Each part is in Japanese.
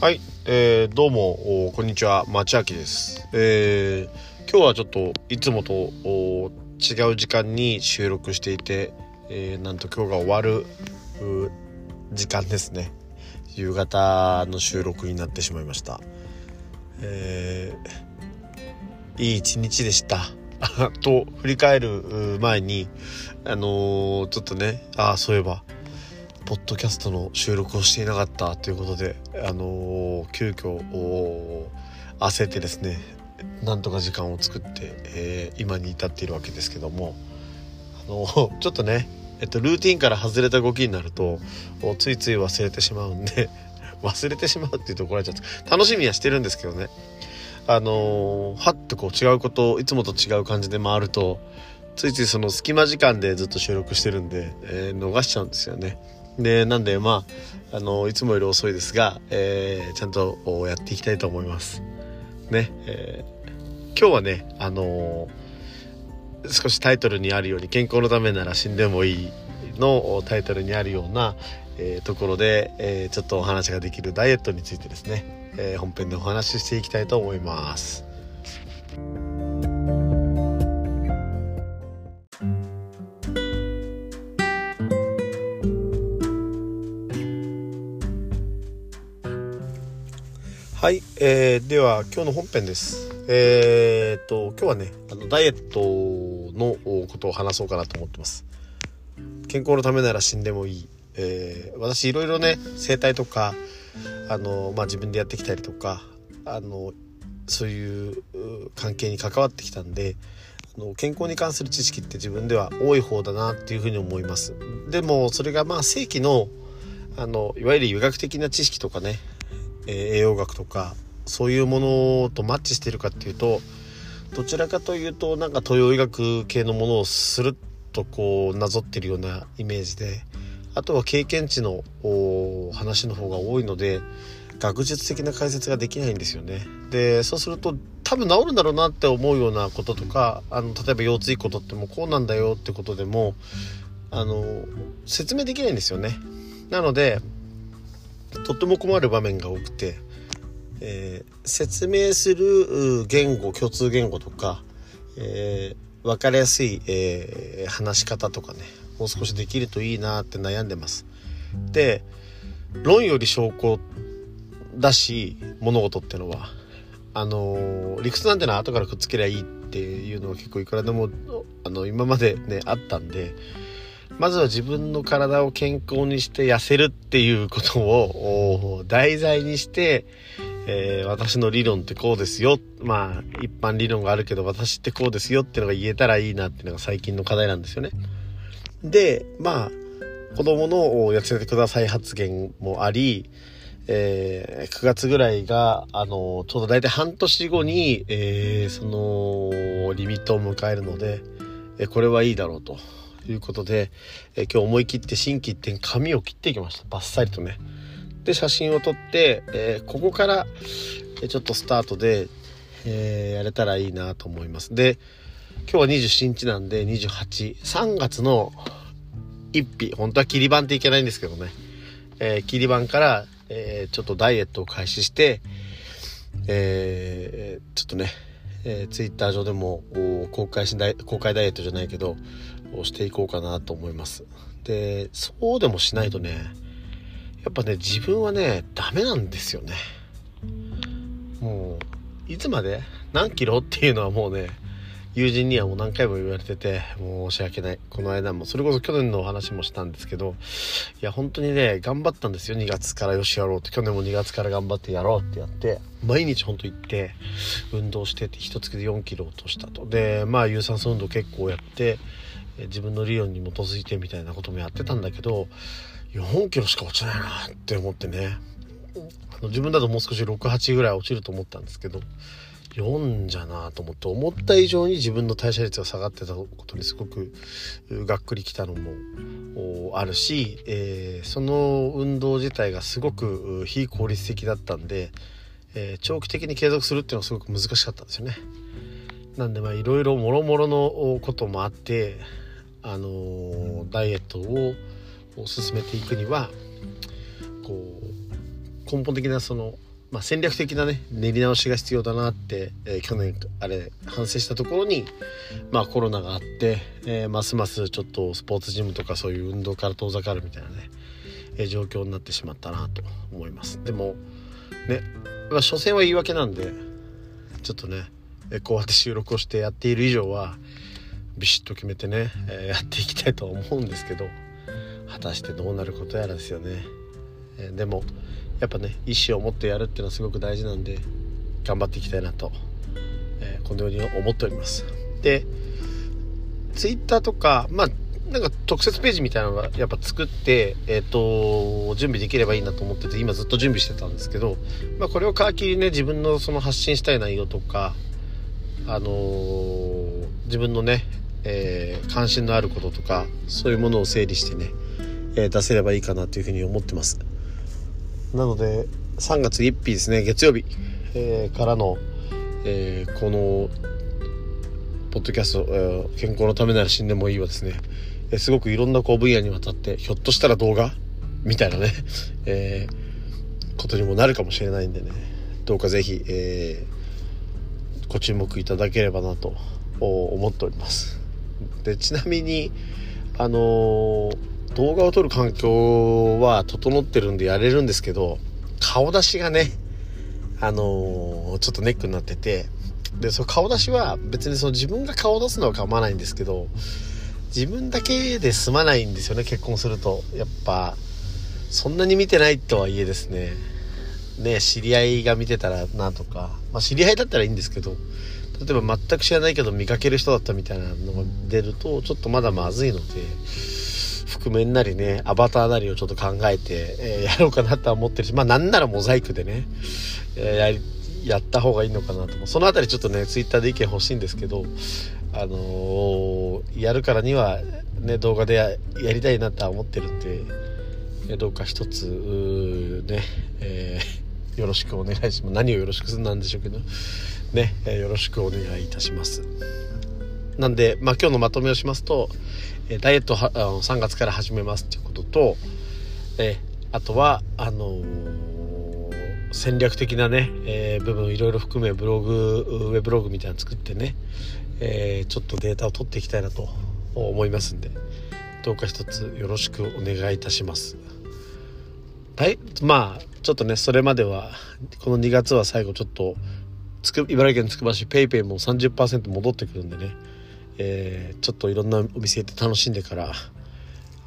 はい、えー、どうもこんにちは町明です、えー、今日はちょっといつもと違う時間に収録していて、えー、なんと今日が終わる時間ですね。夕方の収録になってしまいました。えー、いい一日でした。と振り返る前にあのーちょっとねああそういえばポッドキャストの収録をしていなかったということで、あのー急遽焦ってですねなんとか時間を作って、えー今に至っているわけですけども、あのーちょっとね、えっと、ルーティンから外れた動きになるとついつい忘れてしまうんで 忘れてしまうっていうと怒られちゃって楽しみはしてるんですけどねあのはっとこう違うこといつもと違う感じで回るとついついその隙間時間でずっと収録してるんで、え逃しちゃうんですよね。でなんでまああのいつもより遅いですが、えーちゃんとやっていきたいと思います。ね、えー今日はねあのー少しタイトルにあるように「健康のためなら死んでもいい」のタイトルにあるような、えーところで、えちょっとお話ができるダイエットについてですね、え本編でお話ししていきたいと思います。はい、えー、では今日の本編です。えー、っと今日はねあのダイエットのことを話そうかなと思ってます。健康のためなら死んでもいい。えー、私いろいろね整体とかあのまあ自分でやってきたりとかあのそういう関係に関わってきたんであの健康に関する知識って自分では多い方だなっていうふうに思います。でもそれがまあ正規のあのいわゆる医学的な知識とかねえ栄養学とかそういうものとマッチしてるかっていうとどちらかというとなんか東洋医学系のものをするとこうなぞってるようなイメージであとは経験値のお話の方が多いので学術的な解説ができないんですよね。でそうすると多分治るんだろうなって思うようなこととかあの例えば腰椎ことってもうこうなんだよってことでもあの説明できないんですよね。なのでとっても困る場面が多くて、えー説明する言語共通言語とか、えー分かりやすい、えー話し方とかねもう少しできるといいなって悩んでます。で論より証拠だし物事ってのはあのー理屈なんてのは後からくっつけりゃいいっていうのは結構いくらでもあの今までねあったんでまずは自分の体を健康にして痩せるっていうことを題材にして、えー私の理論ってこうですよまあ一般理論があるけど私ってこうですよっていうのが言えたらいいなっていうのが最近の課題なんですよね。でまあ子供の痩せてください発言もあり、えー9月ぐらいが、あのちょうど大体半年後に、えーそのリミットを迎えるので、えーこれはいいだろうとということで、え今日思い切って心機一転髪を切っていきました。バッサリとね。で写真を撮って、えここから、ちょっとスタートで、えやれたらいいなと思います。で今日は27日なんで283月の1日本当は切り板っていけないんですけどね、えー切り板から、えーちょっとダイエットを開始して、えーちょっとね、えツイッター Twitter 上でも公開しダイ公開ダイエットじゃないけどしていこうかなと思います。でそうでもしないとねやっぱね自分はねダメなんですよね。もういつまで？何キロ？っていうのはもうね友人にはもう何回も言われてて申し訳ない。この間もそれこそ去年のお話もしたんですけどいや本当にね頑張ったんですよ。2月からよしやろうって。去年も2月から頑張ってやろうってやって毎日本当行って運動してて一月で4キロ落としたと。でまあ有酸素運動結構やって自分の理論に基づいてみたいなこともやってたんだけど4キロしか落ちないなって思ってね。あの自分だともう少し68ぐらい落ちると思ったんですけど4じゃなと思って思った以上に自分の代謝率が下がってたことにすごくがっくりきたのもあるし、えーその運動自体がすごく非効率的だったんで、えー長期的に継続するっていうのはすごく難しかったんですよね。なんでまいろいろもろもろのこともあって、あのーダイエットを進めていくにはこう根本的なそのまあ、戦略的なね練り直しが必要だなって、えー、去年あれ反省したところに、まあ、コロナがあって、えー、ますますちょっとスポーツジムとかそういう運動から遠ざかるみたいなね、えー、状況になってしまったなと思います。でもね、まあ、所詮は言い訳なんでちょっとねこうやって収録をしてやっている以上はビシッと決めてね、えやっていきたいとは思うんですけど果たしてどうなることやらですよね、えでもやっぱね意思を持ってやるっていうのはすごく大事なんで頑張っていきたいなと、えー、このように思っておりますで Twitter とかまあなんか特設ページみたいなのがやっぱ作って、えっ、ー、と、準備できればいいなと思ってて、今ずっと準備してたんですけど、まあこれを皮切りね、自分のその発信したい内容とか、あのー、自分のね、えー、関心のあることとか、そういうものを整理してね、え、出せればいいかなというふうに思ってます。なので3月1日ですね月曜日、えー、からの、えー、このポッドキャスト、えー、健康のためなら死んでもいいわですね、えー、すごくいろんなこう分野にわたってひょっとしたら動画みたいなね、えー、ことにもなるかもしれないんでねどうかぜひ、えー、ご注目いただければなと思っております。でちなみにあのー動画を撮る環境は整ってるんでやれるんですけど、顔出しがね、あのー、ちょっとネックになってて、で、その顔出しは別にその自分が顔を出すのは構わないんですけど、自分だけで済まないんですよね、結婚すると。やっぱ、そんなに見てないとはいえですね、ね、知り合いが見てたらなとか、まあ知り合いだったらいいんですけど、例えば全く知らないけど見かける人だったみたいなのが出ると、ちょっとまだまずいので、覆面なりね、アバターなりをちょっと考えて、えー、やろうかなとは思ってるし、まあなんならモザイクでね、えー、や、った方がいいのかなと。そのあたりちょっとね、ツイッターで意見欲しいんですけど、あのー、やるからには、ね、動画でやりたいなとは思ってるんで、えどうか一つ、ね、え、よろしくお願いします。何をよろしくするなんでしょうけど、ね、え、よろしくお願いいたします。なんで、まあ、今日のまとめをしますと、えダイエットは3月から始めますっていうことと、えあとはあのー、戦略的なね、えー、部分いろいろ含めブログウェブログみたいなの作ってね、えー、ちょっとデータを取っていきたいなと思いますんでどうか一つよろしくお願いいたします。はいまあちょっとねそれまではこの2月は最後ちょっとつく茨城県つくば市 PayPay も30%戻ってくるんでねえー、ちょっといろんなお店行って楽しんでから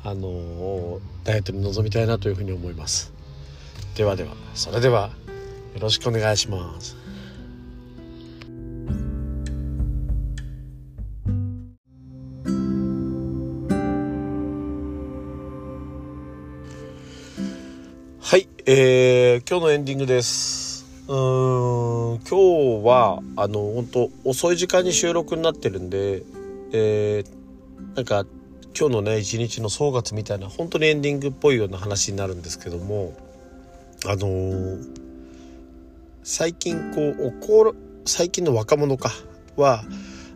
あのー、ダイエットに臨みたいなというふうに思います。ではではそれではよろしくお願いします。はい、えー、今日のエンディングです。うん今日はあの本当遅い時間に収録になってるんでえー、なんか今日のね一日の総括みたいな本当にエンディングっぽいような話になるんですけどもあのー、最近こう怒る最近の若者かは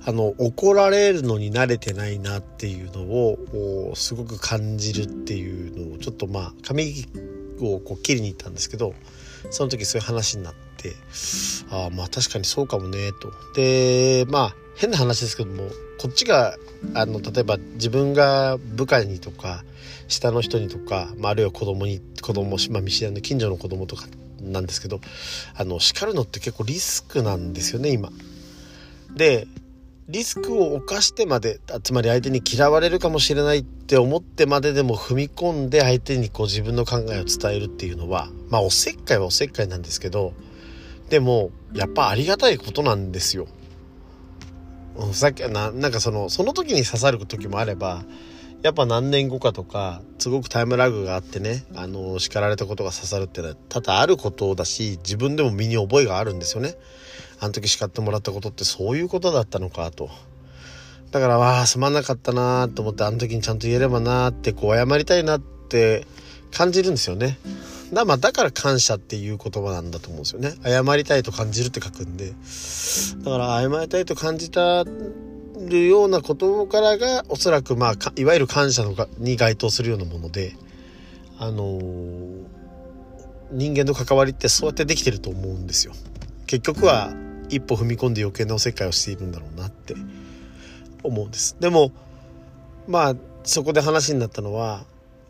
あの怒られるのに慣れてないなっていうのをすごく感じるっていうのをちょっとまあ髪をこう切りに行ったんですけどその時そういう話になってああまあ確かにそうかもねと。でまあ変な話ですけどもこっちがあの例えば自分が部下にとか下の人にとか、まあ、あるいは子供に子供まあ見知らぬ近所の子供とかなんですけどあの叱るのって結構リスクなんですよね今。でリスクを冒してまでつまり相手に嫌われるかもしれないって思ってまででも踏み込んで相手にこう自分の考えを伝えるっていうのはまあおせっかいはおせっかいなんですけどでもやっぱありがたいことなんですよ。さっきななんかそのその時に刺さる時もあればやっぱ何年後かとかすごくタイムラグがあってねあの叱られたことが刺さるっていうのは多々あることだし自分でも身に覚えがあるんですよね。あの時叱ってもらったことってそういうことだったのかと。だからわあすまなかったなと思ってあの時にちゃんと言えればなってこう謝りたいなって感じるんですよね。だまあだから感謝っていう言葉なんだと思うんですよね。謝りたいと感じるって書くんで。だから謝りたいと感じたるようなことからがおそらくまあいわゆる感謝のがに該当するようなものであのー、人間の関わりってそうやってできてると思うんですよ。結局は一歩踏み込んで余計なおせっかいをしているんだろうなって思うんです。でもまあそこで話になったのは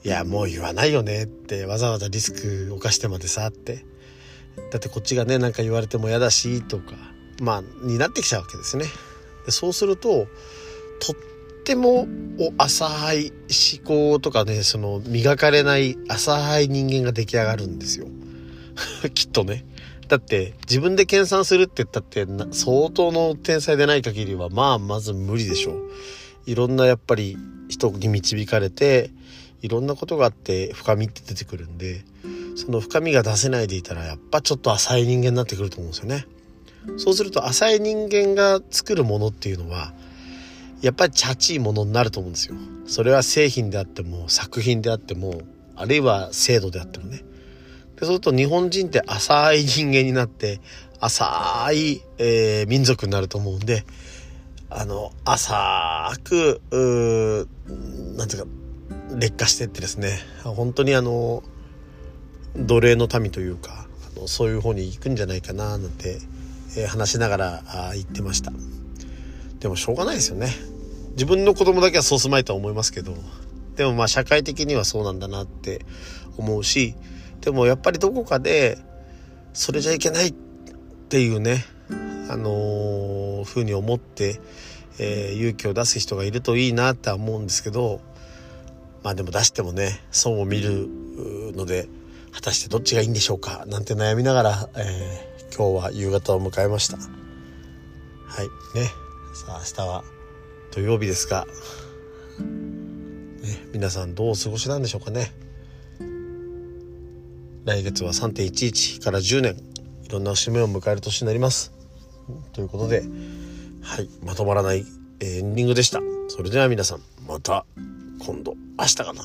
いやもう言わないよねってわざわざリスクを冒してまでさって。だってこっちがね何か言われても嫌だしとかまあになってきちゃうわけですね。でそうするととっても浅い思考とかねその磨かれない浅い人間が出来上がるんですよ。きっとね。だって自分で計算するって言ったって相当の天才でない限りはまあまず無理でしょう。いろんなやっぱり人に導かれていろんなことがあって深みって出てくるんでその深みが出せないでいたらやっぱちょっと浅い人間になってくると思うんですよね。そうすると浅い人間が作るものっていうのはやっぱりチャチいものになると思うんですよ。それは製品であっても作品であってもあるいは制度であってもね。でそうすると日本人って浅い人間になって浅い、えー、民族になると思うんであの浅くうなんていうか劣化してってですね本当にあの奴隷の民というかあのそういう方に行くんじゃないかななんて、えー、話しながらあ言ってました。でもしょうがないですよね。自分の子供だけはそうすまいとは思いますけどでもまあ社会的にはそうなんだなって思うしでもやっぱりどこかでそれじゃいけないっていうねあのー、ふうに思って、えー、勇気を出す人がいるといいなって思うんですけどまあでも出してもね損を見るので果たしてどっちがいいんでしょうかなんて悩みながら、えー、今日は夕方を迎えました。はいね。さあ明日は土曜日ですが、ね、皆さんどうお過ごしなんでしょうかね。来月は3.11から10年いろんな節目を迎える年になります。ということではいまとまらないエンディングでした。それでは皆さんまた。今度。明日かな。